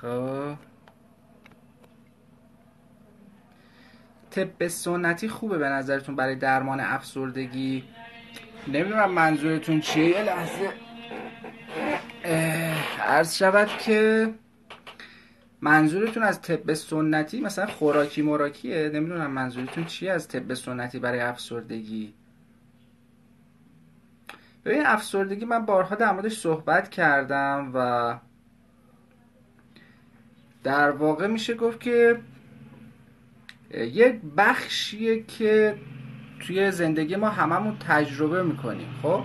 خب. طب سنتی خوبه به نظرتون برای درمان افسردگی؟ نمی‌دونم منظورتون چیه. یه لحظه. عرض شود که منظورتون از طب سنتی مثلا خوراکی مراکیه؟ نمی‌دونم منظورتون چیه از طب سنتی برای افسردگی؟ ببین افسردگی من بارها در موردش صحبت کردم و در واقع میشه گفت که یک بخشیه که توی زندگی ما هممون تجربه می‌کنیم خب؟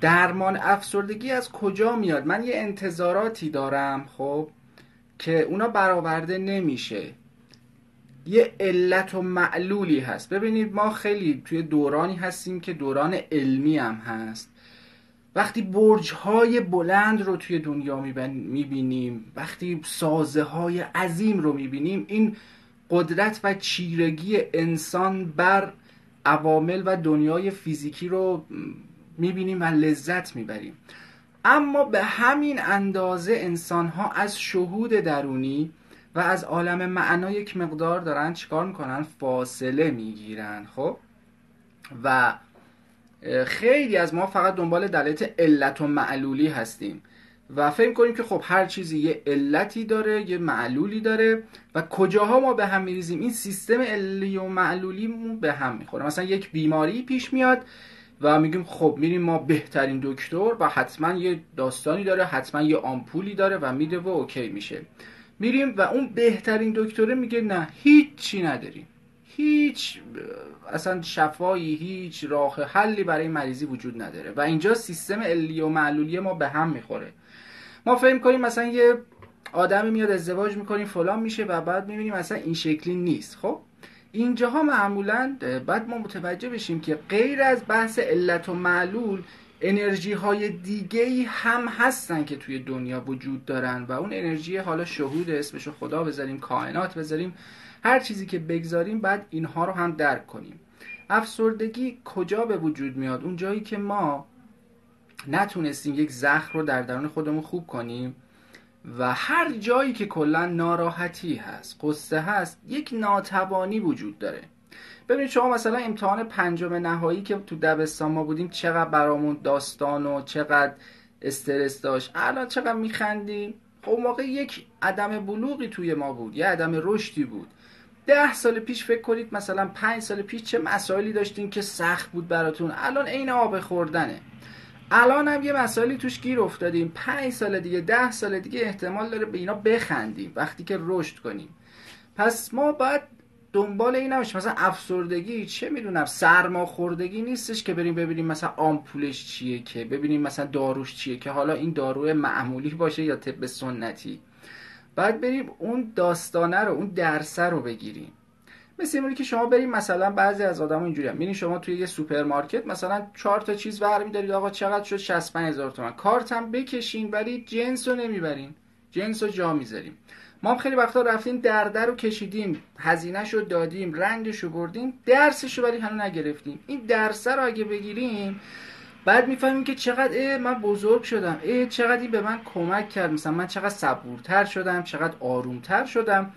درمان افسردگی از کجا میاد؟ من یه انتظاراتی دارم خب که اونا برآورده نمیشه. یه علت و معلولی هست. ببینید ما خیلی توی دورانی هستیم که دوران علمی هم هست. وقتی برج های بلند رو توی دنیا می‌بینیم وقتی سازه های عظیم رو می‌بینیم این قدرت و چیرگی انسان بر عوامل و دنیای فیزیکی رو می‌بینیم و لذت می‌بریم. اما به همین اندازه انسان ها از شهود درونی و از عالم معنا یک مقدار دارن چیکار می‌کنن؟ فاصله می‌گیرن خب؟ و خیلی از ما فقط دنبال دلایل علت و معلولی هستیم و فکر کنیم که خب هر چیزی یه علتی داره یه معلولی داره و کجاها ما به هم میریزیم؟ این سیستم علی و معلولی به هم می‌خوره. مثلا یک بیماری پیش میاد و میگیم خب میریم ما بهترین دکتر و حتما یه داستانی داره حتما یه آمپولی داره و میده و اوکی میشه. میریم و اون بهترین دکتره میگه نه هیچی نداریم. هیچ اصلا شفایی هیچ راه حلی برای مریضی وجود نداره. و اینجا سیستم علی و معلولی ما به هم می‌خوره. ما فهم کنیم مثلا یه آدمی میاد ازدواج می‌کنیم فلان میشه و بعد می‌بینیم مثلا این شکلی نیست. خب؟ اینجاها معمولا بعد ما متوجه بشیم که غیر از بحث علت و معلول انرژی های دیگه هم هستن که توی دنیا وجود دارن و اون انرژی حالا شهود اسمشو خدا بذاریم کائنات بذاریم. هر چیزی که بگذاریم بعد اینها رو هم درک کنیم. افسردگی کجا به وجود میاد؟ اون جایی که ما نتونستیم یک زخم رو در درون خودمون خوب کنیم و هر جایی که کلا ناراحتی هست قصه هست یک ناتوانی وجود داره. ببینید شما مثلا امتحان پنجم نهایی که تو دبستان ما بودیم چقدر برامون داستان و چقدر استرس داشت. الان چقدر میخندیم؟ خب موقع یک عدم بلوغی توی ما بود یه عدم رشدی بود. ده سال پیش فکر کنید مثلا پنج سال پیش چه مسائلی داشتین که سخت بود براتون؟ الان عین آب خوردنه. الان هم یه مسائلی توش گیر افتادیم پنج سال دیگه ده سال دیگه احتمال داره به اینا بخندیم وقتی که رشد کنیم. پس ما باید دنبال این نباشیم. مثلا افسردگی چه می‌دونم سرماخوردگی نیستش که بریم ببینیم مثلا آمپولش چیه که ببینیم مثلا داروش چیه که حالا این داروی معمولی باشه یا طب سنتی. بعد بریم اون داستانه رو اون درسه رو بگیریم. مثل اینی که شما بریم مثلا بعضی از آدم اینجوری هم شما توی یه سوپرمارکت مثلا چهار تا چیز برمیدارید آقا چقدر شد؟ 65 هزار تومن. کارت هم بکشین ولی جنس رو نمی‌برین. جنس رو جا می‌ذاریم. ما خیلی وقتا رفتیم درده رو کشیدیم. هزینه رو دادیم رنجش رو بردیم درسش رو ولی هنوز نگرفتیم. این درسه رو اگه بگیریم بعد می‌فهمیم که چقدر من بزرگ شدم. اه چقدر این به من کمک کرد. مثلا من چقدر صبورتر شدم چقدر آرومتر شدم.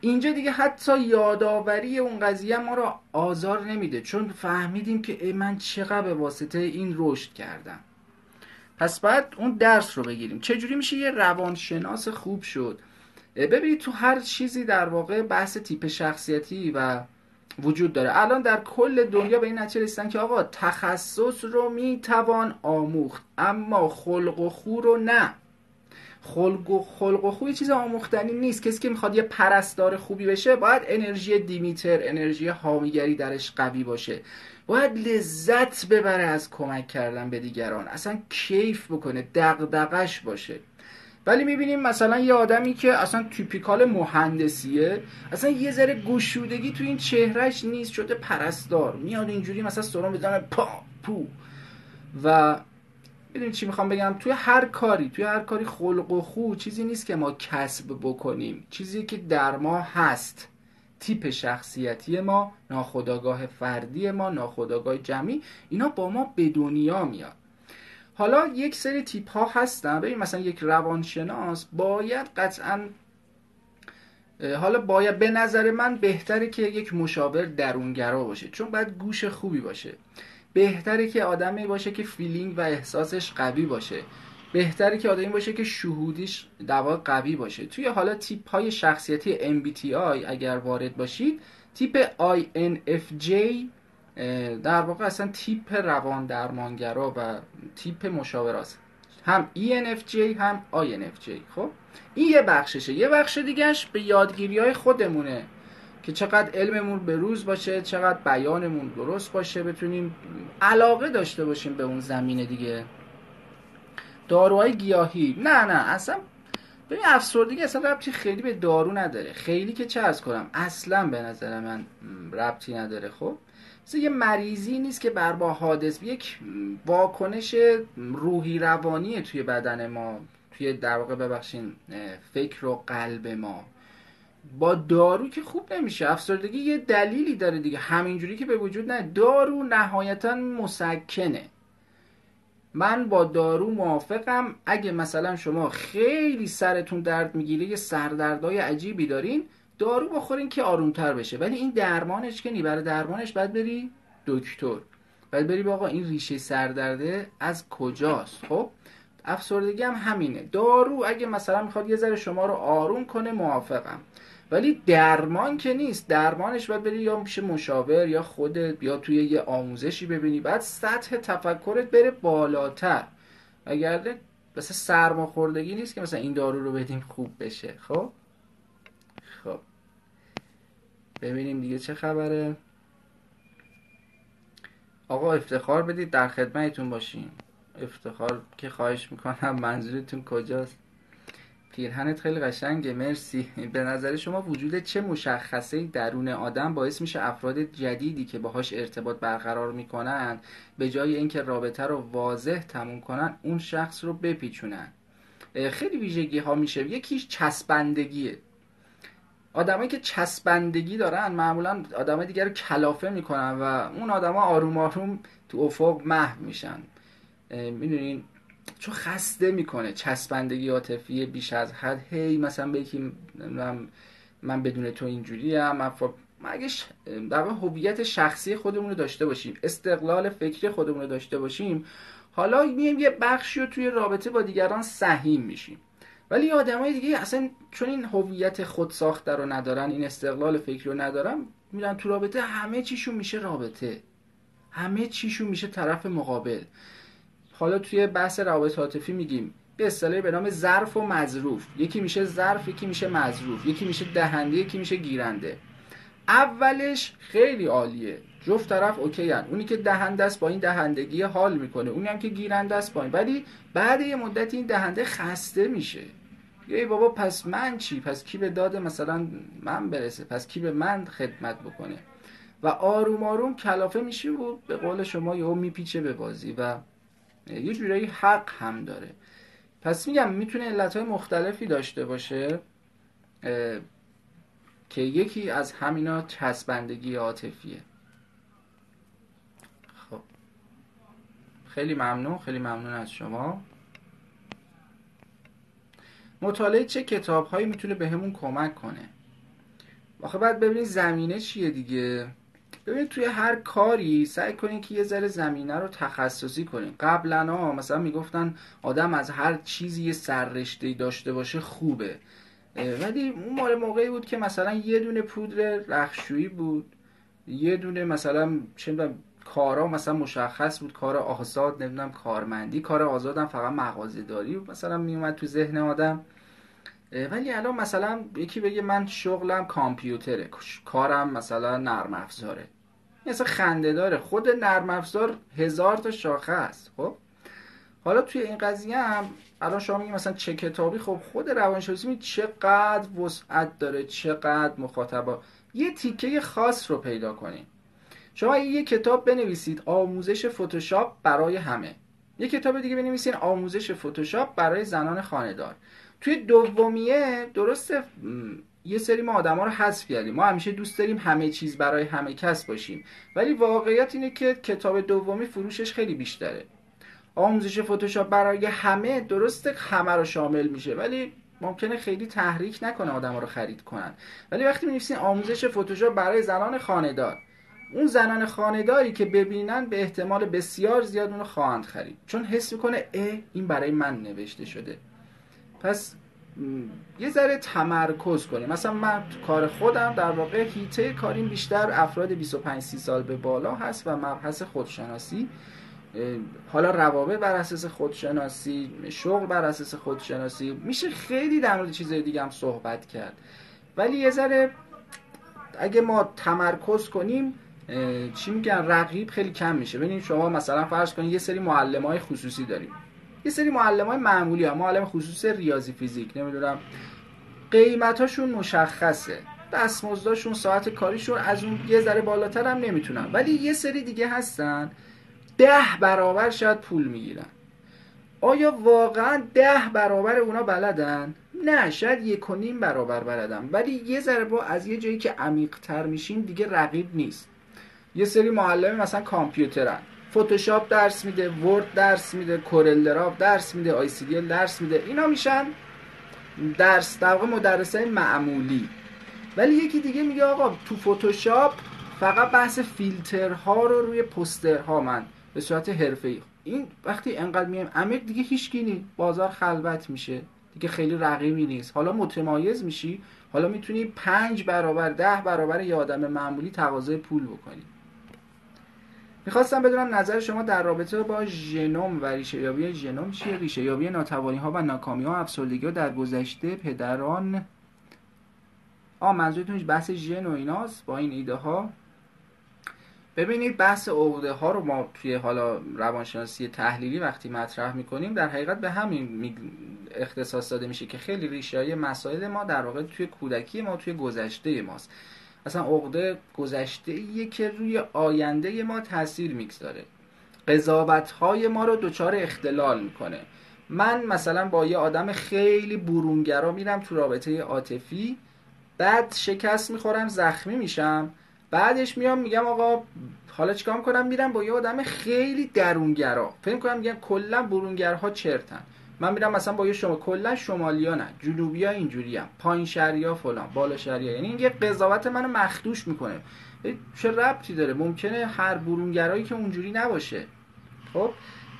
اینجا دیگه حتی یادآوری اون قضیه ما رو آزار نمیده. چون فهمیدیم که من چقدر به واسطه این رشد کردم. پس بعد اون درس رو بگیریم. چجوری میشه یه روانشناس خوب شد؟ ببینید تو هر چیزی در واقع بحث تیپ شخصیتی و وجود داره. الان در کل دنیا به این نتیجه رسیدن که آقا تخصص رو می‌توان آموخت اما خلق و خو رو نه. خلق و خلق و خوی چیز آموختنی نیست. کسی که می‌خواد یه پرستار خوبی بشه باید انرژی دیمیتر انرژی حامیگری درش قوی باشه. باید لذت ببره از کمک کردن به دیگران. اصلا کیف بکنه دغدغش باشه. ولی می‌بینیم مثلا یه آدمی که اصلا تیپیکال مهندسیه اصلا یه ذره گشودگی تو این چهرهش نیست شده پرستار. میاد اینجوری مثلا سرم بزنه پا پو. و می‌دونی چی می‌خوام بگم؟ توی هر کاری توی هر کاری خلق و خو چیزی نیست که ما کسب بکنیم. چیزی که در ما هست. تیپ شخصیتی ما ناخداگاه فردی ما ناخداگاه جمعی اینا با ما به دنیا میاد. حالا یک سری تیپ ها هستن. ببین مثلا یک روانشناس باید قطعا حالا باید به نظر من بهتره که یک مشاور درونگرا باشه چون باید گوش خوبی باشه. بهتره که آدمی باشه که feeling و احساسش قوی باشه. بهتره که آدمی باشه که شهودیش دوا قوی باشه. توی حالا تیپ های شخصیتی MBTI اگر وارد باشید تیپ INFJ در واقع اصلا تیپ روان درمانگرا و تیپ مشاوراست. هم ENFJ هم INFJ خب؟ این یه بخششه. یه بخش دیگهش به یادگیری های خودمونه که چقدر علممون به روز باشه چقدر بیانمون درست باشه بتونیم علاقه داشته باشیم به اون زمینه دیگه. داروهای گیاهی. نه نه اصلا ببین افسردگی اصلا ربطی خیلی به دارو نداره. خیلی که چه از کنم؟ اصلا به نظر من ربطی نداره خب؟ یه مریضی نیست که بر با حادث یک واکنش روحی روانی توی بدن ما توی در واقع ببخشین فکر و قلب ما. با دارو که خوب نمیشه افسردگی یه دلیلی داره دیگه. همینجوری که به وجود نه دارو نهایتا مسکنه. من با دارو موافقم. اگه مثلا شما خیلی سرتون درد می‌گیره یه سردردهای عجیبی دارین دارو بخورین که آرومتر بشه. ولی این درمانش که نی برای درمانش باید بری دکتر. باید بری آقا این ریشه سردرده از کجاست؟ خب افسردگی هم همینه. دارو اگه مثلا می‌خواد یه ذره شما رو آروم کنه موافقم. ولی درمان که نیست. درمانش باید بری یا میشه مشاور یا خودت یا توی یه آموزشی ببینی. بعد سطح تفکرت بره بالاتر. اگر مثلا سرماخوردگی نیست که مثلا این دارو رو بدیم خوب بشه. خب؟ ببینیم دیگه چه خبره. آقا افتخار بدید در خدمتتون باشیم. افتخار که خواهش می‌کنم. منظورتون کجاست؟ پیرهنت خیلی قشنگه. مرسی. به نظر شما وجود چه مشخصه درون آدم باعث میشه افراد جدیدی که باهاش ارتباط برقرار می‌کنن به جای اینکه رابطه رو واضح تموم کنن اون شخص رو بپیچونن؟ خیلی ویژگی ها میشه. یکیش چسبندگیه. آدمایی که چسبندگی دارن معمولا آدمای دیگر رو کلافه می‌کنن و اون آدما آروم آروم تو افق محو میشن. می‌دونین؟ چون خسته می‌کنه چسبندگی عاطفی بیش از حد. هی مثلا به یکی من بدون تو اینجوری هم من اگه در هویت شخصی خودمون رو داشته باشیم استقلال فکری خودمون رو داشته باشیم حالا میایم یه بخشی رو توی رابطه با دیگران سهیم میشیم. ولی آدمای دیگه اصلا چون این هویت خود ساخته رو ندارن این استقلال فکری رو ندارن میرن تو رابطه همه چیشون میشه رابطه. همه چیشون میشه طرف مقابل. حالا توی بحث روابط عاطفی میگیم به اصطلاحی به نام ظرف و مظروف. یکی میشه ظرف یکی میشه مظروف. یکی میشه دهنده یکی میشه گیرنده. اولش خیلی عالیه. جفت طرف اوکی هن. اونی که دهنده است با این دهندگی حال می‌کنه. اونی هم که گیرنده است با این. ولی بعد یه مدت این دهنده خسته میشه. ای بابا پس من چی؟ پس کی به داد مثلا من برسه؟ پس کی به من خدمت بکنه؟ و آروم آروم کلافه میشه و به قول شما یهو میپیچه به بازی و یه جورایی حق هم داره. پس میگم می‌تونه علتهای مختلفی داشته باشه که یکی از همینا چسبندگی عاطفیه. خب. خیلی ممنون خیلی ممنون از شما. مطالعه چه کتاب هایی می‌تونه بهمون کمک کنه؟ آخه بعد ببینید زمینه چیه دیگه. ببینید توی هر کاری سعی کنین که یه ذره زمینه رو تخصصی کنین قبلا ها مثلا می‌گفتن آدم از هر چیزی یه سررشته داشته باشه خوبه. ولی اون مال موقعی بود که مثلا یه دونه پودر رخشویی بود. یه دونه مثلا چه کارا مثلا مشخص بود. کار آزاد نمی‌دونم کارمندی. کار آزادم فقط مغازه داری مثلا میومد تو ذهن آدم. ولی الان مثلا یکی بگه من شغلم کامپیوتره. کارم مثلا نرم افزاره. مثلا خنده داره. خود نرم افزار هزار تا شاخه است خب؟ حالا توی این قضیه هم الان شما میگی مثلا چه کتابی؟ خب خود روانشناسی می چقدر وسعت داره چقدر مخاطبا. یه تیکه خاص رو پیدا کنین. شما یه کتاب بنویسید آموزش فتوشاپ برای همه. یه کتاب دیگه بنویسید آموزش فتوشاپ برای زنان خانهدار. توی دومیه درسته یه سری ما آدما رو حذف کردیم. ما همیشه دوست داریم همه چیز برای همه کس باشیم. ولی واقعیت اینه که کتاب دومی فروشش خیلی بیشتره. آموزش فتوشاپ برای همه درسته همه رو شامل میشه ولی ممکنه خیلی تحریک نکنه آدم رو خرید کنن. ولی وقتی می آموزش فتوشاپ برای زنان خانهدار اون زنان خانهداری که ببینن به احتمال بسیار زیاد اونو خواهند خرید. چون حس می‌کنه اه این برای من نوشته شده. پس یه ذره تمرکز کنیم. مثلا من کار خودم در واقع هیته کاریم بیشتر افراد 25 30 سال به بالا هست و مبحث خودشناسی حالا روابط بر اساس خودشناسی شغل بر اساس خودشناسی میشه خیلی در مورد چیزای دیگه هم صحبت کرد. ولی یه ذره اگه ما تمرکز کنیم چی میگن رقیب خیلی کم میشه. ببینید شما مثلا فرض کنید یه سری معلم های خصوصی داریم. یه سری معلم های معمولی ها معلم خصوصی ریاضی فیزیک نمی‌دونم. قیمتاشون مشخصه. دستمزداشون ساعت کاریشون از اون یه ذره بالاتر هم نمی‌تونن. ولی یه سری دیگه هستن. ده برابر شاید پول می‌گیرن. آیا واقعا ده برابر اونا بلدن؟ نه شاید یک و نیم برابر بلدن. ولی یه ذره با از یه جایی که عمیق تر میشیم دیگه رقیب نیست. یه سری معلم مثلا کامپیوترن. فتوشاپ درس میده ورد درس میده کورل دراو درس میده آی سی درس میده اینا میشن درس در واقع مدرسه معمولی. ولی یکی دیگه میگه آقا تو فتوشاپ فقط بحث فیلترها رو روی پوسترها من به صورت حرفه‌ای. این وقتی انقدر میایم عمیق دیگه هیچ نی بازار خلوت میشه. دیگه خیلی رقیبی نیست. حالا متمایز میشی حالا می‌تونی پنج برابر ده برابر یه آدم معمولی تقاضای پول بکنی. می‌خواستم بدونم نظر شما در رابطه با ژنوم و ریشه یابی ژنوم چیه؟ ریشه یابی ناتوانی ها و ناکامی ها افسردگی ها در گذشته پدران آ منظورتون بحث ژن و ایناست؟ با این ایده ها ببینید بحث عقده ها رو ما توی حالا روانشناسی تحلیلی وقتی مطرح می‌کنیم در حقیقت به همین اختصاص داده میشه که خیلی ریشه های مسائل ما در واقع توی کودکی ما توی گذشته ماست. اصلا عقده گذشته ایه که روی آینده ما تاثیر می‌گذاره. قضاوت های ما رو دچار اختلال می‌کنه. من مثلا با یه آدم خیلی برونگرا میرم تو رابطه عاطفی بعد شکست می‌خورم زخمی میشم بعدش میام میگم آقا حالا چیکار می‌کنم؟ میرم با یه آدم خیلی درونگرا. فکر کنم میگم کلا برونگرها چرتن. من میرم مثلا با یه شما کلا شمالیا نه جنوبیا اینجوری هم پایین شهریا فلان بالا شهریا. یعنی یه قضاوت منو مخدوش می‌کنه. چه ربطی داره؟ ممکنه هر برونگرایی که اونجوری نباشه. خب؟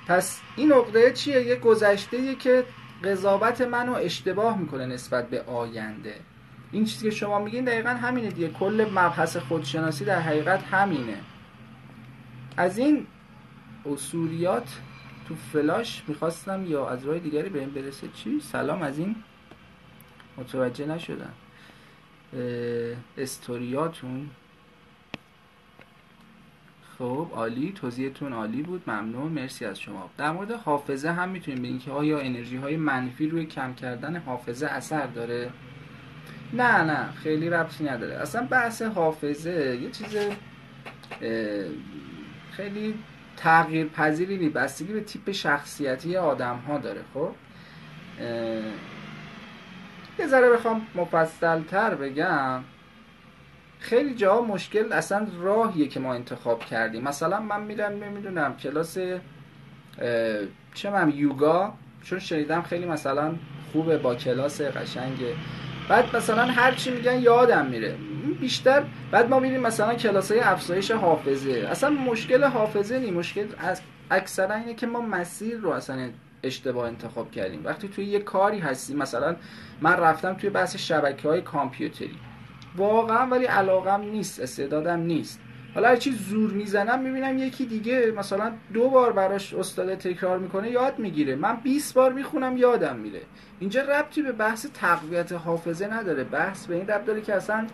پس این عقده چیه؟ یه گذشته که قضاوت منو اشتباه می‌کنه نسبت به آینده. این چیزی که شما میگین دقیقا همینه دیگه. کل مبحث خودشناسی در حقیقت همینه. از این اصولیات تو فلاش می‌خواستم یا از راه دیگری به این برسه چی؟ سلام از این متوجه نشدم. استوریاتون. خب عالی. توضیحتون عالی بود. ممنون. مرسی از شما. در مورد حافظه هم می‌تونیم بگیم که آیا انرژی های منفی روی کم کردن حافظه اثر داره؟ نه نه. خیلی ربطی نداره. اصلا بحث حافظه یه چیز خیلی تغییر پذیری نی بستگی به تیپ شخصیتی آدم ها داره خب؟ یه ذره بخوام مفصل تر بگم. خیلی جا مشکل اصلا راهیه که ما انتخاب کردیم. مثلا من میرم نمی‌دونم کلاس چه من یوگا چون شنیدم خیلی مثلا خوبه با کلاس قشنگه. بعد مثلا هر چی میگن یادم میره. بیشتر بعد ما میریم مثلا کلاس های افزایش حافظه. اصلا مشکل حافظه نی. مشکل از اکثرا اینه که ما مسیر رو اصلا اشتباه انتخاب کردیم. وقتی توی یه کاری هستی مثلا من رفتم توی بحث شبکه های کامپیوتری. واقعا ولی علاقم نیست استعدادم نیست. حالا هر چی زور می‌زنم می‌بینم یکی دیگه مثلا دو بار براش استاد تکرار می‌کنه یاد می‌گیره. من 20 بار می‌خونم یادم میره. اینجا ربطی به بحث تقویت حافظه نداره. بحث به این ربط داره که اصلا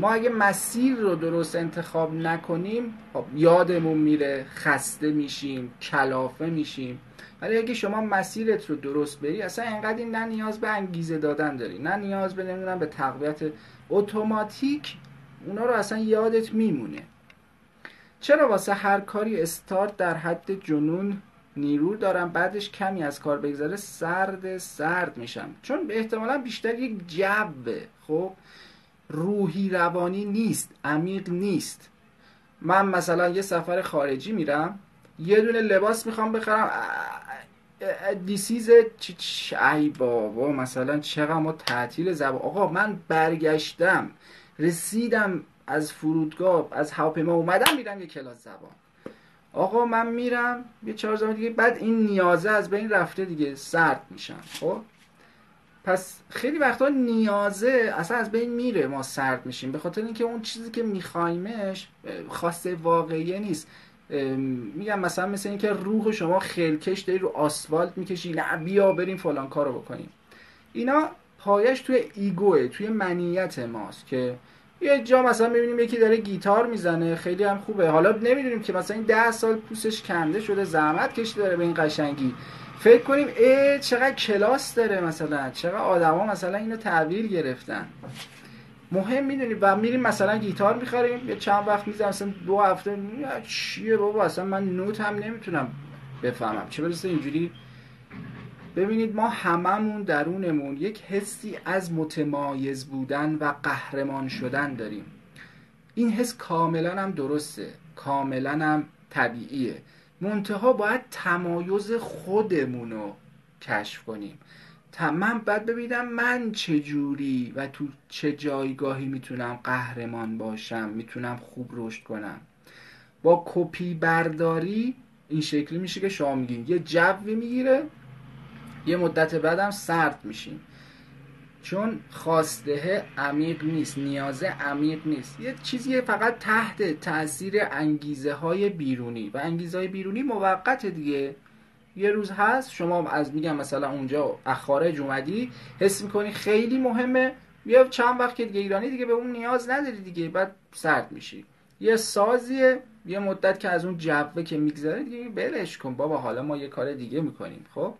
ما اگه مسیر رو درست انتخاب نکنیم خب یادمون میره خسته میشیم کلافه میشیم. ولی اگه شما مسیرت رو درست بری اصلا انقدر نه نیاز به انگیزه دادن داری. نه نیاز به نمی‌دونم به تقویت اتوماتیک اونا رو اصلا یادت میمونه. چرا واسه هر کاری استارت در حد جنون نیرو دارم؟ بعدش کمی از کار بگذاره سرد سرد میشم. چون احتمالا بیشتر یک جبه خب؟ روحی روانی نیست عمیق نیست. من مثلا یه سفر خارجی میرم یه دونه لباس می‌خوام بخرم دیسیز ای بابا مثلا چقدر ما تعطیل زبان. آقا من برگشتم رسیدم از فرودگاه از هواپیما اومدم میرم یه کلاس زبان. آقا من میرم یه چهار زمان دیگه بعد این نیازه از بین رفته دیگه سرد میشم خب؟ پس خیلی وقتا نیازه اصلا از بین میره ما سرد میشیم. به خاطر اینکه اون چیزی که میخوایمش خواسته واقعیه نیست. میگم مثلا مثل اینکه روح شما خلکش داری رو آسفالت می‌کشی نه بیا بریم فلان کارو بکنیم. اینا پایش توی ایگوه توی منیت ماست که یه جا مثلا می‌بینیم یکی داره گیتار می‌زنه خیلی هم خوبه. حالا نمی‌دونیم که مثلا این ده سال پوستش کنده شده زحمت کشیده داره به این قشنگی. فکر کنیم ای چقدر کلاس داره مثلا. چقدر آدما مثلا اینو تحویل گرفتن. مهم می‌دونیم و میریم مثلا گیتار می‌خریم. یه چند وقت می‌زنم مثلا دو هفته. چیه بابا؟ اصلا من نوت هم نمی‌تونم بفهمم. چه برسه اینجوری؟ ببینید ما هممون درونمون یک حسی از متمایز بودن و قهرمان شدن داریم. این حس کاملا هم درسته. کاملا هم طبیعیه. منتها باید تمایز خودمون رو کشف کنیم. من بعد ببینم من چه جوری و تو چه جایگاهی می‌تونم قهرمان باشم می‌تونم خوب رشد کنم. با کپی برداری این شکلی میشه که شما میگین یه جوی می‌گیره یه مدت بعدم سرد میشیم. چون خواسته عمیق نیست نیازه عمیق نیست. یه چیزی فقط تحت تاثیر انگیزه های بیرونی و انگیزه های بیرونی موقت دیگه. یه روز هست شما از میگم مثلا اونجا اخارج اومدی حس می‌کنی خیلی مهمه. بیا چند وقت که دیگه ایرانی دیگه به اون نیاز نداری دیگه بعد سرد میشی. یه سازیه یه مدت که از اون جوه که میگذره دیگه بلش کن بابا حالا ما یه کار دیگه می‌کنیم خب؟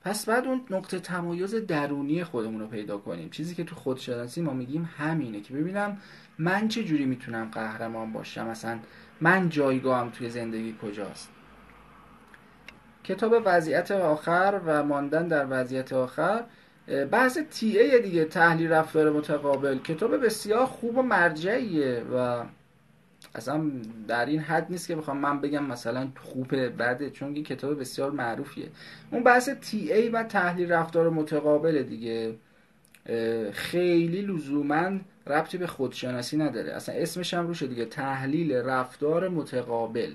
پس بعد اون نقطه تمایز درونی خودمون رو پیدا کنیم. چیزی که تو خودشناسی ما میگیم همینه که ببینم من چه جوری می‌تونم قهرمان باشم. مثلا من جایگاهم توی زندگی کجاست؟ کتاب وضعیت آخر و ماندن در وضعیت آخر بحث تی ای دیگه تحلیل رفتار متقابل. کتاب بسیار خوب و مرجعیه و اصلا در این حد نیست که بخوام من بگم مثلا خوبه بده چون این کتاب بسیار معروفیه. اون بحث تی ای و تحلیل رفتار متقابل دیگه خیلی لزوما ربطی به خودشناسی نداره. اصلا اسمش هم روشه دیگه تحلیل رفتار متقابل.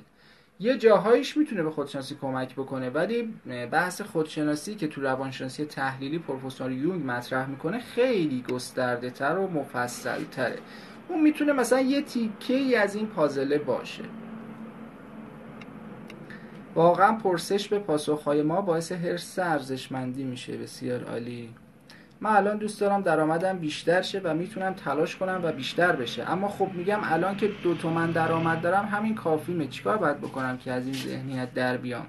یه جاهایش می‌تونه به خودشناسی کمک بکنه ولی بحث خودشناسی که تو روانشناسی تحلیلی پروفسور یونگ مطرح می‌کنه خیلی گسترده تر و مفصل تره اون می‌تونه مثلا یه تیکه ای از این پازله باشه. واقعا پرسش به پاسخهای ما باعث حرس ارزشمندی میشه. بسیار عالی. من الان دوست دارم درآمدم بیشتر شه و می‌تونم تلاش کنم و بیشتر بشه. اما خب میگم الان که دو تومن درآمد دارم همین کافیمه چیکار باید بکنم که از این ذهنیت در بیام؟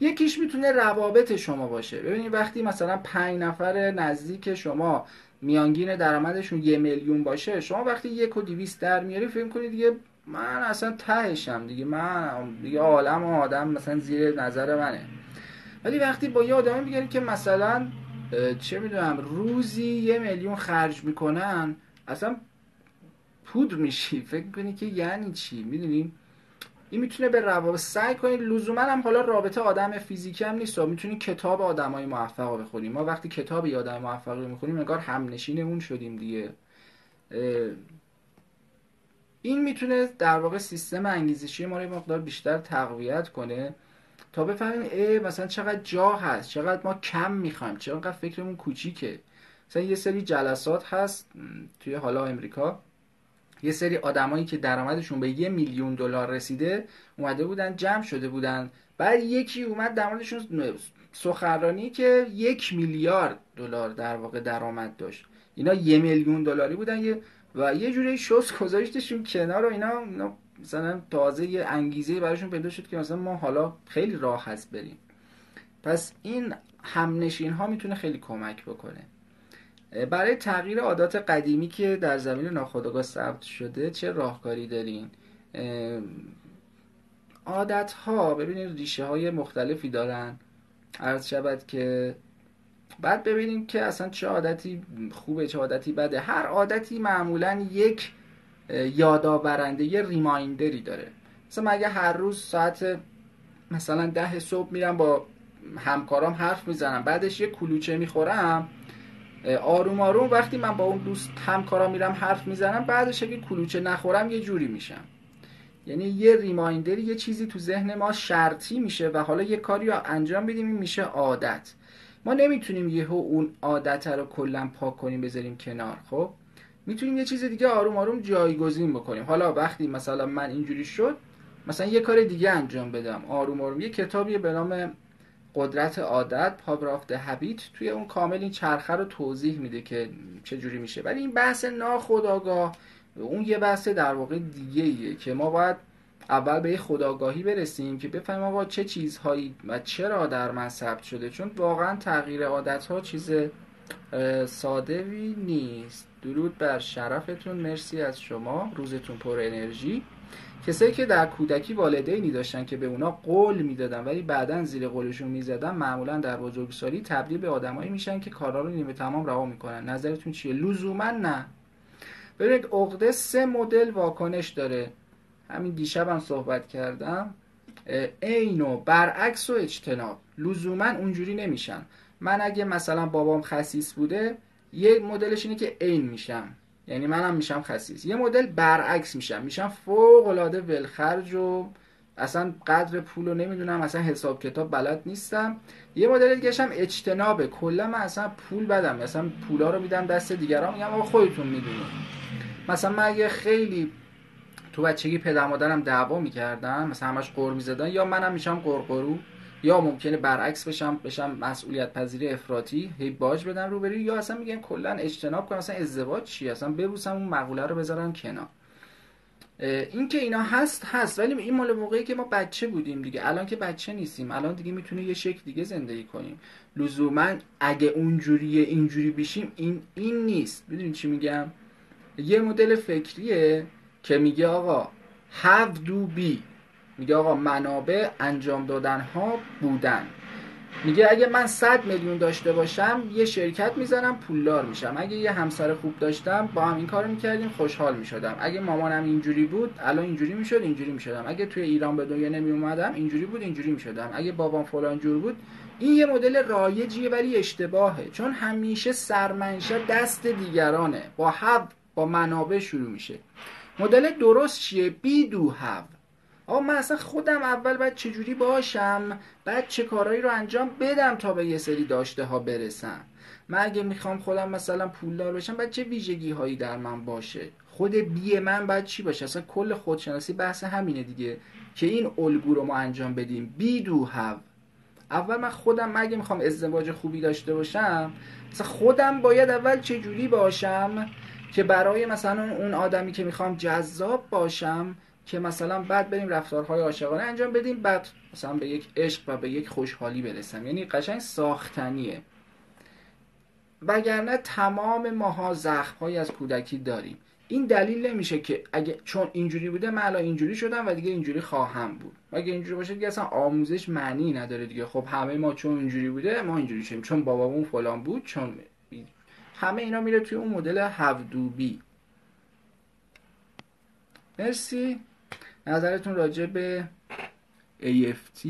یکیش می‌تونه روابط شما باشه. ببینید وقتی مثلا پنج نفر نزدیک شما میانگین درآمدشون یه میلیون باشه شما وقتی یک و دیویست در میاری فکر کنید دیگه من اصلا تهشم دیگه من دیگه عالم و آدم مثلا زیر نظر منه. ولی وقتی با یه آدمی میگن که مثلا چه می‌دونم روزی یه میلیون خرج می‌کنن اصلا پودر میشی. فکر کنی که یعنی چی؟ می‌دونی؟ این می‌تونه به روابط سعی کنید لزوما هم حالا رابطه آدم فیزیکی هم نیست. می‌تونید کتاب آدمای موفق رو بخونیم ما وقتی کتاب آدم موفق رو می‌خونیم انگار همنشین اون شدیم دیگه. این می‌تونه در واقع سیستم انگیزشی ما رو مقدار بیشتر تقویت کنه تا بفهمیم ای مثلا چقدر جا هست چقدر ما کم می‌خوایم چقدر فکرمون کوچیکه. مثلا یه سری جلسات هست توی حالا امریکا یه سری آدمایی که درآمدشون به یه میلیون دلار رسیده اومده بودن جمع شده بودن. بعد یکی اومد در موردشون سخنرانی که یک میلیارد دلار در واقع درآمد داشت. اینا یه میلیون دلاری بودن یه و یه جوری شوز گذاشتشون کنار و اینا, اینا مثلا تازه یه انگیزه براشون پیدا شد که مثلا ما حالا خیلی راه هست بریم. پس این همنشین ها می‌تونه خیلی کمک بکنه. برای تغییر عادات قدیمی که در زمین ناخودآگاه ثبت شده چه راهکاری دارین؟ عادت ها ببینید ریشه های مختلفی دارن. عرض شود که بعد ببینیم که اصلا چه عادتی خوبه چه عادتی بده. هر عادتی معمولا یک یادآورنده یه ریمایندری داره. مثلا اگه هر روز ساعت مثلا ده صبح میرم با همکارام حرف می‌زنم بعدش یه کلوچه می‌خورم آروم آروم وقتی من با اون دوست همکارا میرم حرف می‌زنم بعدش اگه کلوچه نخورم یه جوری میشم. یعنی یه ریمایندری یه چیزی تو ذهن ما شرطی میشه و حالا یه کاری رو انجام بدیم این میشه عادت. ما نمی‌تونیم یهو اون عادت رو کلا پاک کنیم بذاریم کنار خب؟ می‌تونیم یه چیز دیگه آروم آروم جایگزین بکنیم. حالا وقتی مثلا من اینجوری شد مثلا یه کار دیگه انجام بدم. آروم آروم یه کتابی به نام قدرت عادت Power of Habit توی اون کامل این چرخه رو توضیح میده که چه جوری میشه. ولی این بحث ناخودآگاه اون یه بحث در واقع دیگه ایه که ما باید اول به خودآگاهی برسیم که بفهمیم آقا چه چیزهایی و چرا در من ثبت شده. چون واقعا تغییر عادت ها چیز سادهوی نیست. درود بر شرفتون. مرسی از شما. روزتون پر انرژی. کسایی که در کودکی والدینی داشتن که به اونا قول می‌دادن ولی بعدا زیر قولشون می‌زدن معمولا در بزرگسالی تبدیل به آدمایی میشن که کارا رو نیمه تمام رها می‌کنن. نظرتون چیه؟ لزوما نه. ببینید عقده سه مدل واکنش داره. همین دیشب هم صحبت کردم. عین و برعکس و اجتناب. لزوما اونجوری نمیشن. من اگه مثلا بابام خسیس بوده یه مدلش اینه که عین میشم. یعنی منم میشم خسیس. یه مدل برعکس میشم. میشم فوق العاده ولخرج و اصلا قدر پول رو نمی‌دونم اصلا حساب کتاب بلد نیستم. یه مدل دیگه هم اجتنابه. کلا من اصلا پول بدم. مثلا پولا رو میدم دست دیگران میگم آقا خودتون می‌دونید. مثلا من اگه خیلی تو بچگی پدر مادرم دعوا می‌کردن مثلا همش قر می‌زدن یا منم میشم قرقرو یا ممکنه برعکس بشم بشم مسئولیت پذیری افراطی هی باج بدن رو بری یا اصلا میگن کلا اجتناب کنم اصلا ازدواج چی اصلا ببوسم اون مقوله رو بذارن کنار. این که اینا هست هست ولی این مال موقعی که ما بچه بودیم دیگه. الان که بچه نیستیم. الان دیگه می‌تونه یه شکل دیگه زندگی کنیم لزوما اگه اونجوریه اینجوری بشیم این این نیست. می‌دونی چی میگم؟ یه مدل فکریه که میگه آقا have do be. میگه آقا منابع انجام دادن ها بودن. میگه اگه من 100 میلیون داشته باشم یه شرکت می‌زنم پولدار میشم. اگه یه همسر خوب داشتم با هم این کارو می‌کردیم خوشحال می‌شدم. اگه مامانم اینجوری بود الان اینجوری می‌شد اینجوری می‌شدم. اگه توی ایران به دنیا نمی اومدم اینجوری بود اینجوری می‌شدم. اگه بابام فلان جور بود این یه مدل رایجیه ولی اشتباهه. چون همیشه سرمنشه دست دیگرانه. با حب با منابع شروع میشه. مدل درست چیه؟ بی دو هب. آقا من اصلا خودم اول باید چجوری باشم؟ بعد چه کارهایی رو انجام بدم تا به یه سری داشته ها برسم؟ من اگه می‌خوام خودم مثلا پولدار بشم باید چه ویژگی هایی در من باشه؟ خود بی من باید چی باشه؟ اصلا کل خودشناسی بحث همینه دیگه که این الگو رو ما انجام بدیم. بی دو هاو اول من خودم اگه می‌خوام ازدواج خوبی داشته باشم مثلا خودم باید اول چجوری باشم که برای مثلا اون آدمی که می‌خوام جذاب باشم که مثلا بعد بریم رفتارهای عاشقانه انجام بدیم بعد مثلا به یک عشق و به یک خوشحالی برسم. یعنی قشنگ ساختنیه. وگرنه تمام ماها زخمهایی از کودکی داریم. این دلیل نمیشه که اگه چون اینجوری بوده من الان اینجوری شدم و دیگه اینجوری خواهم بود. اگه اینجوری باشه دیگه اصلا آموزش معنی نداره دیگه. خب همه ما چون اینجوری بوده ما اینجوری شیم چون بابامون فلان بود چون همه اینا میره توی اون مدل هفدوبی مرسی. نظرتون راجع به AFT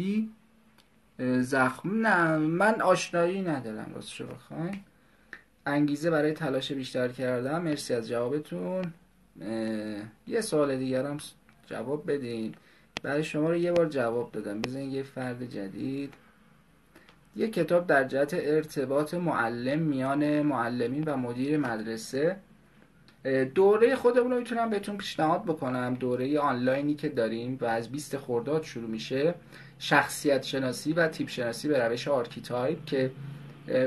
زخم؟ نه من آشنایی ندارم راستشو بخواین انگیزه برای تلاش بیشتر کردم. مرسی از جوابتون. یه سوال دیگرم جواب بدین. برای شما رو یه بار جواب دادم. بزنین یه فرد جدید. یه کتاب در جهت ارتباط معلم میان معلمین و مدیر مدرسه. دوره خودمون رو می‌تونم بهتون پیشنهاد بکنم. دوره آنلاینی که داریم و از 20 خرداد شروع میشه شخصیت شناسی و تیپ شناسی به روش archetype که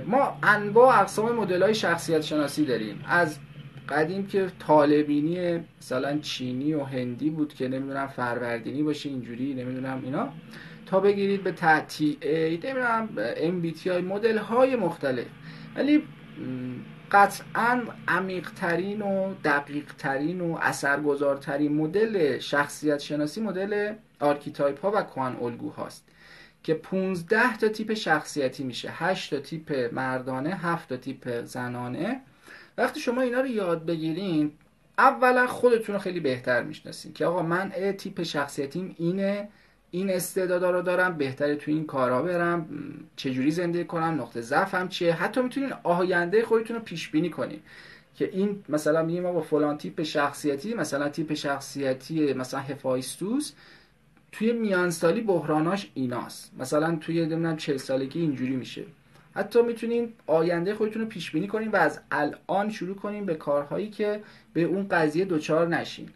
ما انواع اقسام مدل های شخصیت شناسی داریم. از قدیم که طالع بینی مثلا چینی و هندی بود که نمی‌دونم فروردینی باشه اینجوری نمی‌دونم اینا. تا بگیرید به تعتی ای نمی‌دونم تی مدل های مختلف. ولی قطعا عمیقترین و دقیقترین و اثرگذارترین مدل شخصیت شناسی مدل archetype ها و کهن الگو هاست که 15 تا تیپ شخصیتی میشه. 8 تا تیپ مردانه 7 تا تیپ زنانه. وقتی شما اینا رو یاد بگیرین اولا خودتون رو خیلی بهتر می‌شناسین که آقا من تیپ شخصیتیم اینه این استعدادا رو دارم بهتره تو این کارا برم چجوری زندگی کنم نقطه ضعفم چیه؟ حتی می‌تونین آینده خودتون رو پیش بینی کنین. که این مثلا میگیم ما با فلان تیپ شخصیتی مثلا تیپ شخصیتی مثلا هفایستوس توی میانسالی بحراناش ایناست. مثلا توی نمی‌دونم 40 سالگی اینجوری میشه. حتی می‌تونین آینده خودتون رو پیش بینی کنین و از الان شروع کنین به کارهایی که به اون قضیه دوچار نشین.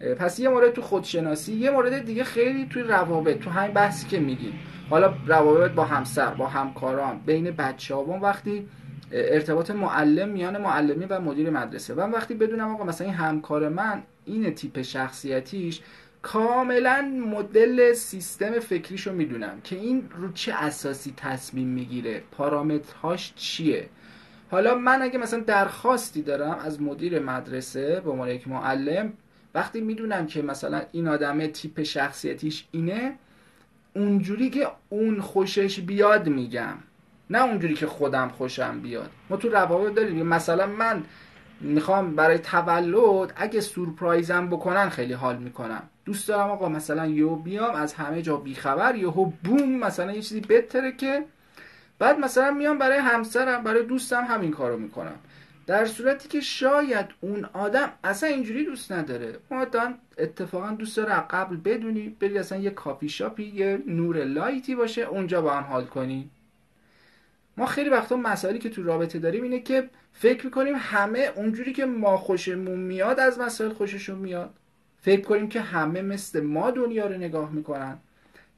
پس یه مورد تو خودشناسی یه مورد دیگه خیلی توی روابط تو همین بحثی که میگیم. حالا روابط با همسر با همکاران بین بچه ها وقتی ارتباط معلم میان معلمی و مدیر مدرسه. و وقتی بدونم آقا مثلا این همکار من این تیپ شخصیتیش کاملا مدل سیستم فکریشو می‌دونم که این رو چه اساسی تصمیم می‌گیره پارامترهاش چیه. حالا من اگه مثلا درخواستی دارم از مدیر مدرسه به عنوان یک معلم وقتی می‌دونم که مثلا این آدمه تیپ شخصیتیش اینه اونجوری که اون خوشش بیاد میگم. نه اونجوری که خودم خوشم بیاد. ما تو روابط داریم. مثلا من می‌خوام برای تولد اگه سورپرایزم بکنن خیلی حال می‌کنم. دوست دارم آقا مثلا یو بیام از همه جا بیخبر یهو بوم مثلا یه چیزی بهتره که بعد مثلا میام برای همسرم برای دوستم همین کارو می‌کنم. در صورتی که شاید اون آدم اصلا اینجوری دوست نداره. آدم اتفاقا دوست داره قبل بدونی بری اصلا یه کافی شاپی یه نور لایتی باشه اونجا با هم حال کنی. ما خیلی وقتا مسائلی که تو رابطه داریم اینه که فکر می‌کنیم همه اونجوری که ما خوشمون میاد از مسائل خوششون میاد. فکر کنیم که همه مثل ما دنیا رو نگاه می‌کنن.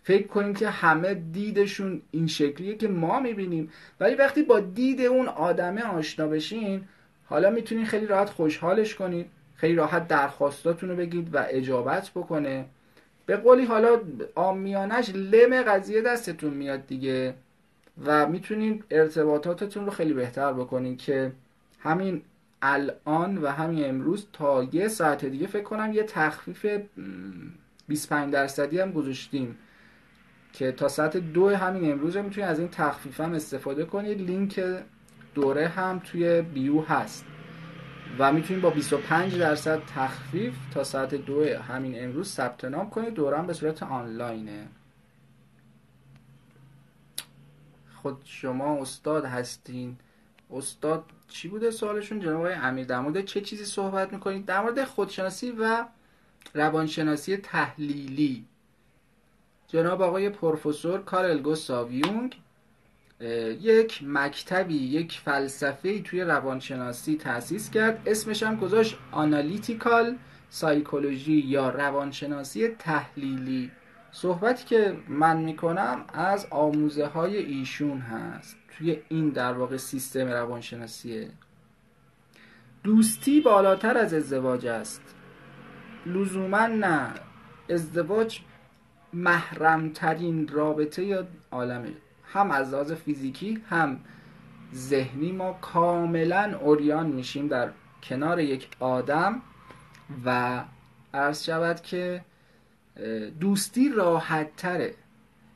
فکر کنیم که همه دیدشون این شکلیه که ما می‌بینیم. ولی وقتی با دید اون آدمه آشنا بشین حالا می‌تونین خیلی راحت خوشحالش کنید خیلی راحت درخواستاتون رو بگید و اجابت بکنه. به قولی حالا آمیانش لم قضیه دستتون میاد دیگه و می‌تونین ارتباطاتتون رو خیلی بهتر بکنین که همین الان و همین امروز تا یه ساعت دیگه فکر کنم یه تخفیف 25 درصدی هم گذاشتیم که تا ساعت دو همین امروز می‌تونید از این تخفیف هم استفاده کنید لینک دوره هم توی بیو هست. و می‌تونید با 25 درصد تخفیف تا ساعت دو همین امروز ثبت نام کنید. دوره هم به صورت آنلاینه. خود شما استاد هستین. استاد چی بوده سوالشون؟ جناب آقای امیر در مورد چه چیزی صحبت می‌کنید؟ در مورد خودشناسی و روانشناسی تحلیلی. جناب آقای پروفسور کارل گوستاو یونگ یک مکتبی یک فلسفه توی روانشناسی تأسیس کرد. اسمش هم گذاشت آنالیتیکال سایکولوژی یا روانشناسی تحلیلی. صحبتی که من می‌کنم از آموزه های ایشون هست توی این در واقع سیستم روانشناسیه دوستی بالاتر از ازدواج است. لزوما نه. ازدواج محرمترین رابطه یا عالمه. هم از لحاظ فیزیکی هم ذهنی ما کاملا اوریان میشیم در کنار یک آدم و عرض شود که دوستی راحت تره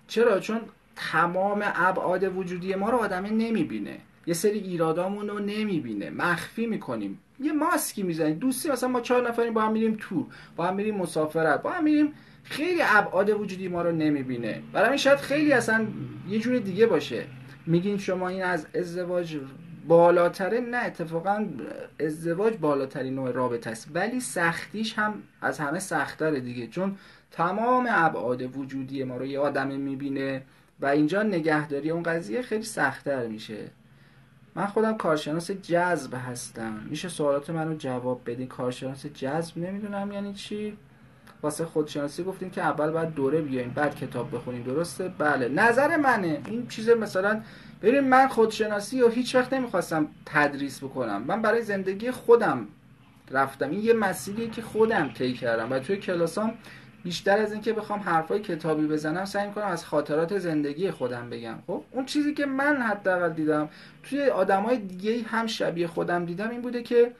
چرا؟ چون تمام ابعاد وجودی ما رو آدمه نمی‌بینه. یه سری ایرادامون رو نمی‌بینه. مخفی می‌کنیم. یه ماسکی می‌زنیم. دوستی مثلا ما چهار نفریم با هم میریم تو با هم میریم مسافرت با هم میریم خیلی ابعاد وجودی ما رو نمی‌بینه. برای این شاید خیلی اصلا یه جور دیگه باشه. میگین شما این از ازدواج بالاتره؟ نه اتفاقا ازدواج بالاترین نوع رابطه است. ولی سختیش هم از همه سختره دیگه. چون تمام ابعاد وجودی ما رو یه آدم می‌بینه و اینجا نگهداری اون قضیه خیلی سختتر میشه. من خودم کارشناس جذب هستم. میشه سوالات منو جواب بدین؟ کارشناس جذب نمی‌دونم یعنی چی؟ واسه خودشناسی گفتیم که اول باید دوره بیاین بعد کتاب بخونیم درسته؟ بله. نظر منه. این چیز مثلا ببین من خودشناسی و هیچ وقت نمی‌خواستم تدریس بکنم. من برای زندگی خودم رفتم. این یه مسیریه که خودم طی کردم. و توی کلاسام بیشتر از اینکه بخوام حرفای کتابی بزنم سعی می‌کنم از خاطرات زندگی خودم بگم. خب اون چیزی که من حداقل دیدم توی آدمای دیگه هم شبیه خودم دیدم این بوده که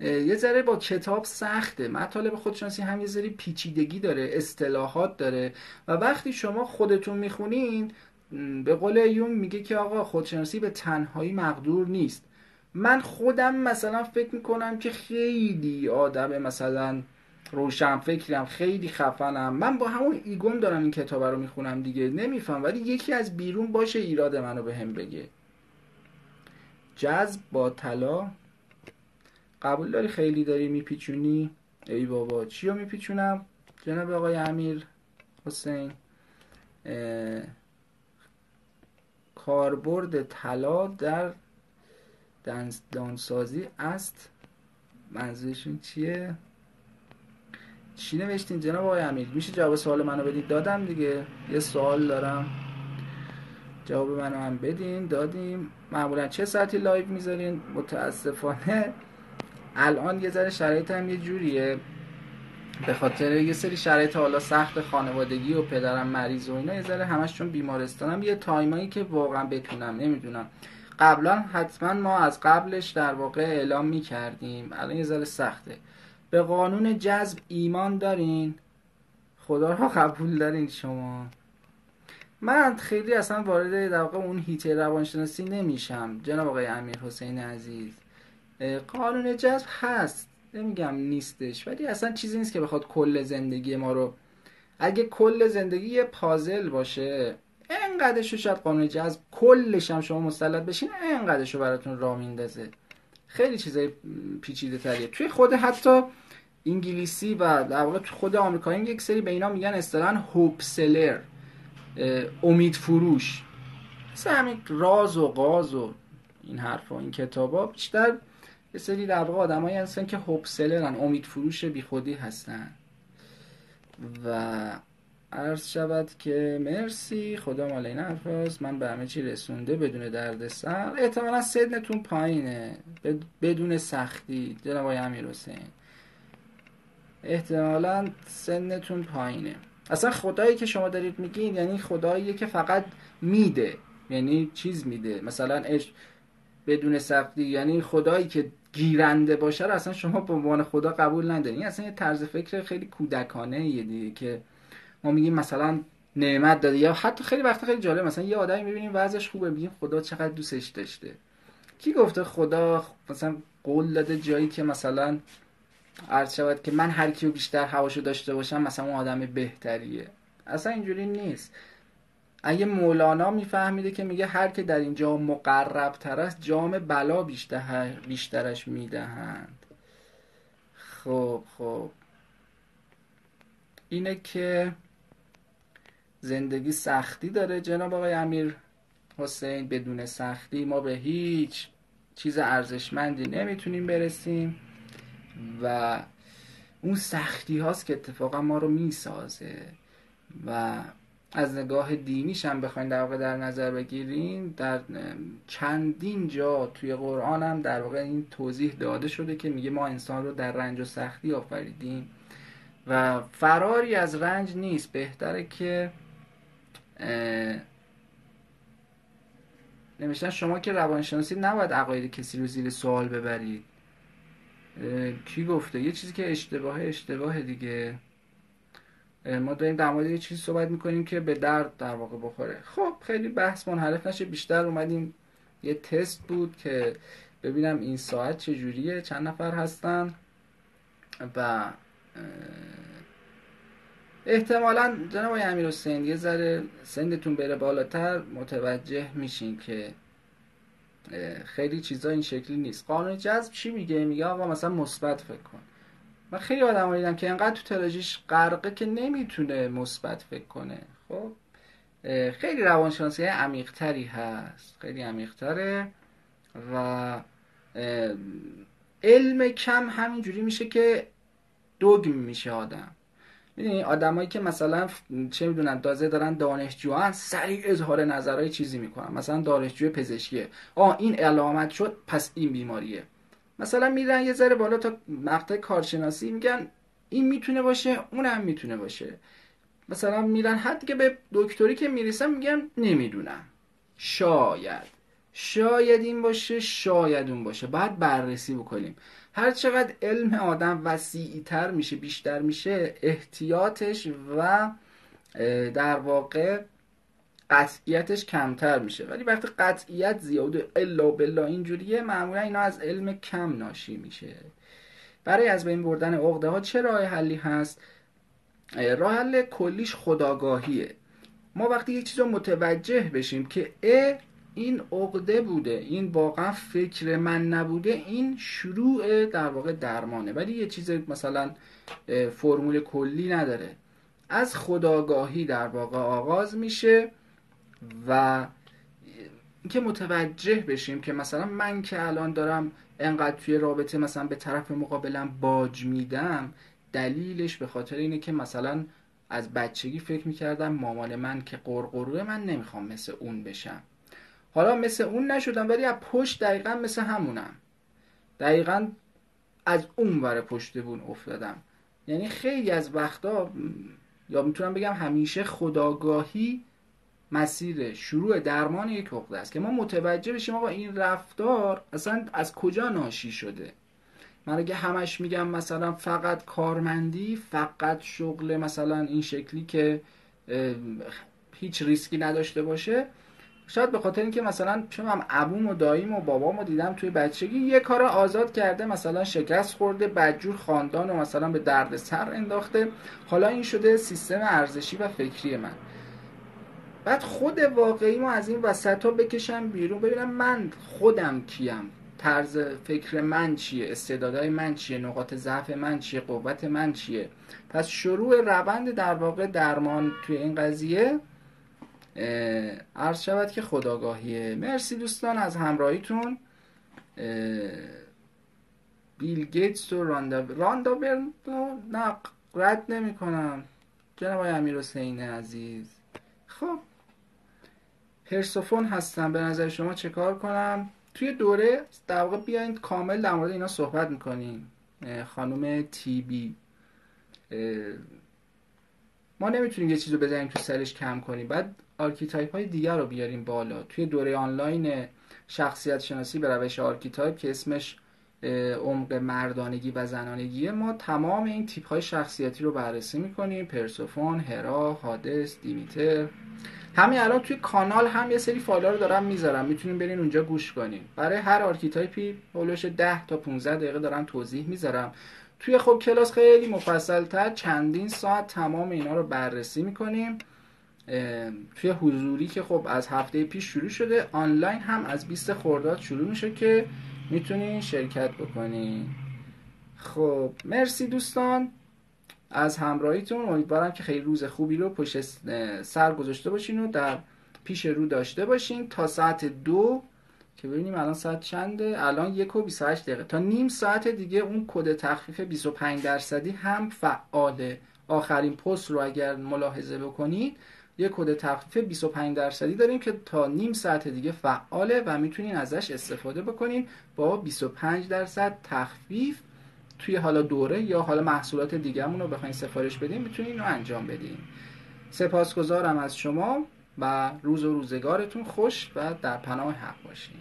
یه ذره با کتاب سخته. مطالب خودشناسی هم یه ذره پیچیدگی داره اصطلاحات داره. و وقتی شما خودتون می‌خونین به قول یون میگه که آقا خودشناسی به تنهایی مقدور نیست. من خودم مثلا فکر می‌کنم که خیلی آدم مثلا روشن فکرم خیلی خفنم. من با همون ایگون دارم این کتاب رو می‌خونم دیگه. نمیفهم. ولی یکی از بیرون باشه ایراد منو به هم بگه. جذب با طلا. قبول داری؟ خیلی داری میپیچونی؟ ای بابا چی رو میپیچونم؟ جناب آقای امیر حسین کاربرد طلا در دانسازی است. منظورشون چیه؟ چی نوشتین جناب آقای امیر؟ میشه جواب سوال منو بدید؟ دادم دیگه. یه سوال دارم. جواب منو هم بدین. دادیم. معمولا چه ساعتی live می‌ذارین؟ متاسفانه الان یه ذره شرایط هم یه جوریه. به خاطر یه سری شرایط حالا سخت خانوادگی و پدرم مریض و اینا یه ذره همش چون بیمارستانم یه time ایی که واقعا بتونم نمی‌دونم. قبلا حتما ما از قبلش در واقع اعلام می‌کردیم. الان یه ذره سخته. به قانون جذب ایمان دارین؟ خدا را قبول دارین شما؟ من خیلی اصلا وارد در واقع اون هیته روانشناسی نمیشم. جناب آقای امیر حسین عزیز. قانون جذب هست. نمیگم نیستش ولی اصلا چیزی نیست که بخواد کل زندگی ما رو اگه کل زندگی یه پازل باشه انقدرشو شاید قانون جذب کلش هم شما مسلط بشین انقدرشو براتون را میندازه. خیلی چیزای پیچیده تریه توی خود حتی انگلیسی و در واقع خود آمریکایی یک سری به اینا میگن اصطلاحا هوپ سلر امید فروش. مثل همین راز و قاز و این حرفا این کتابا. بیشتر یه سری در واقع آدمایی هستن که هوپ سلرن امید فروش بیخودی هستن. و عرض شود که مرسی خدا مال این حرف من به همه چی رسونده بدون دردسر احتمالا سدنتون پایینه. بدون سختی. جناب آقای امیر حسین. احتمالا سنتون پایینه. اصلا خدایی که شما دارید میگین یعنی خداییه که فقط میده. یعنی چیز میده. مثلا بدون سختی. یعنی خدایی که گیرنده باشه رو اصلا شما به عنوان خدا قبول ندارین. اصلا یه طرز فکر خیلی کودکانه یه دیگه که ما میگیم مثلا نعمت داده. یا حتی خیلی وقتا خیلی جالب مثلا یه آدمی می‌بینیم وضعش خوبه میگیم خدا چقدر دوستش داشته. کی گفته خدا مثلا قول داده جایی که مثلا عرض شود که من هر کیو بیشتر هواشو داشته باشم مثلا اون آدم بهتریه. اصلا اینجوری نیست. اگه مولانا میفهمیده که میگه هر که در اینجا مقرب تر است جام بلا بیشتر بیشترش می‌دهند. خب خب. اینه که زندگی سختی داره جناب آقای امیر حسین بدون سختی ما به هیچ چیز ارزشمندی نمی‌تونیم برسیم و اون سختی هاست که اتفاقا ما رو می‌سازه و از نگاه دینیش هم بخواین در واقع در نظر بگیریم در چندین جا توی قرآن هم در واقع این توضیح داده شده که میگه ما انسان رو در رنج و سختی آفریدیم و فراری از رنج نیست بهتره که نمیشتن شما که روانشناسی نباید عقاید کسی رو زیر سوال ببرید. کی گفته؟ یه چیزی که اشتباه اشتباه دیگه. ما داریم در مورد یه چیزی صحبت می‌کنیم که به درد در واقع بخوره. خب خیلی بحث منحرف نشه بیشتر اومدیم. یه تست بود که ببینم این ساعت چجوریه. چند نفر هستن و احتمالا جناب آقای امیر حسین یه ذره سندتون بره بالاتر. متوجه میشین که خیلی چیزا این شکلی نیست. قانون جذب چی میگه؟ میگه آقا مثلا مثبت فکر کن. من خیلی آدم دیدم که انقدر تو تراژیش غرقه که نمی‌تونه مثبت فکر کنه. خب خیلی روانشناسی عمیقتری هست خیلی عمیقتره و علم کم همینجوری میشه که دوگم میشه آدم. می‌دونی آدمایی که مثلا چه می‌دونن تازه دارن دانشجوان سریع اظهار نظرهای چیزی می‌کنن. مثلا دانشجوی پزشکیه. آ این علامت شد پس این بیماریه. مثلا میرن یه ذره بالا تا مقطع کارشناسی میگن این می‌تونه باشه اونم می‌تونه باشه. مثلا میرن حتی که به دکتری که می‌رسن میگن نمی‌دونم. شاید. شاید این باشه شاید اون باشه. بعد بررسی بکنیم. هر چقدر علم آدم وسیعتر میشه بیشتر میشه احتیاطش و در واقع قطعیتش کمتر میشه. ولی وقتی قطعیت زیاد الا بلا اینجوریه معمولا اینا از علم کم ناشی میشه. برای از بین بردن عقده ها چه راه حلی هست؟ راه حل کلیش خداگاهیه. ما وقتی یک چیز رو متوجه بشیم که ا این عقده بوده این واقعا فکر من نبوده این شروع در واقع درمانه. ولی یه چیز مثلا فرمول کلی نداره. از خداگاهی در واقع آغاز میشه. و اینکه متوجه بشیم که مثلا من که الان دارم انقدر توی رابطه مثلا به طرف مقابلم باج میدم دلیلش به خاطر اینه که مثلا از بچگی فکر می‌کردم مامان من که قرقروه من نمی‌خوام مثل اون بشم. حالا مثل اون نشدم ولی از پشت دقیقا مثل همونم. دقیقا از اون ور پشت بون افتادم. یعنی خیلی از وقتا یا می‌تونم بگم همیشه خداگاهی مسیر شروع درمان یک عقده است که ما متوجه بشیم آقا این رفتار اصلا از کجا ناشی شده؟ من اگه همش میگم مثلا فقط کارمندی فقط شغل مثلا این شکلی که هیچ ریسکی نداشته باشه شاید به خاطر اینکه مثلا چون هم عبوم و داییم و بابام و دیدم توی بچگی یه کار آزاد کرده مثلا شکست خورده بدجور خاندان و مثلا به درد سر انداخته. حالا این شده سیستم ارزشی و فکری من. بعد خود واقعی ما از این وسط ها بکشم بیرون. ببینم من خودم کیم. طرز فکر من چیه؟ استعدادهای من چیه؟ نقاط ضعف من چیه؟ قوت من چیه؟ پس شروع روند در واقع درمان توی این قضیه عرض شود که خداگاهیه. مرسی دوستان از همراهیتون. بیل گیتس و راندا راندا نه رد نمی کنم جناب امیر حسین عزیز. خب. پرسوفون هستم. به نظر شما چه کار کنم؟ توی دوره در واقع بیاین کامل در مورد اینا صحبت می‌کنیم. خانم تی بی ما نمی‌تونیم یه چیز رو بزنیم تو سرش کم کنیم. بعد archetype های دیگر رو بیاریم بالا. توی دوره آنلاین شخصیت شناسی به روش archetype که اسمش عمق مردانگی و زنانگیه ما تمام این تیپ های شخصیتی رو بررسی می‌کنیم. پرسوفون، هرا، هادس، دیمیتر. همین الان توی کانال هم یه سری فایل رو دارم می‌ذارم. می‌تونیم برین اونجا گوش کنیم برای هر archetype ی حول و حوش 10 تا 15 دقیقه دارم توضیح می‌ذارم. توی خب کلاس خیلی مفصل تر چندین ساعت تمام اینا رو بررسی می‌کنیم. توی حضوری که خب از هفته پیش شروع شده آنلاین هم از 20 خرداد شروع میشه که می‌تونین شرکت بکنین. خب مرسی دوستان. از همراهیتون امیدوارم که خیلی روز خوبی رو پشت سر گذاشته باشین و در پیش رو داشته باشین تا ساعت دو که ببینیم الان ساعت چنده؟ الان یک و 28 دقیقه. تا نیم ساعت دیگه اون کد تخفیف 25 درصدی هم فعاله. آخرین پست رو اگر ملاحظه بکنید یه کد تخفیف 25 درصدی داریم که تا نیم ساعت دیگه فعاله و می‌تونین ازش استفاده بکنین. با 25 درصد تخفیف توی حالا دوره یا حالا محصولات دیگهمون رو بخواین سفارش بدین می‌تونین رو انجام بدین. سپاسگزارم از شما و روز و روزگارتون خوش و در پناه حق باشین.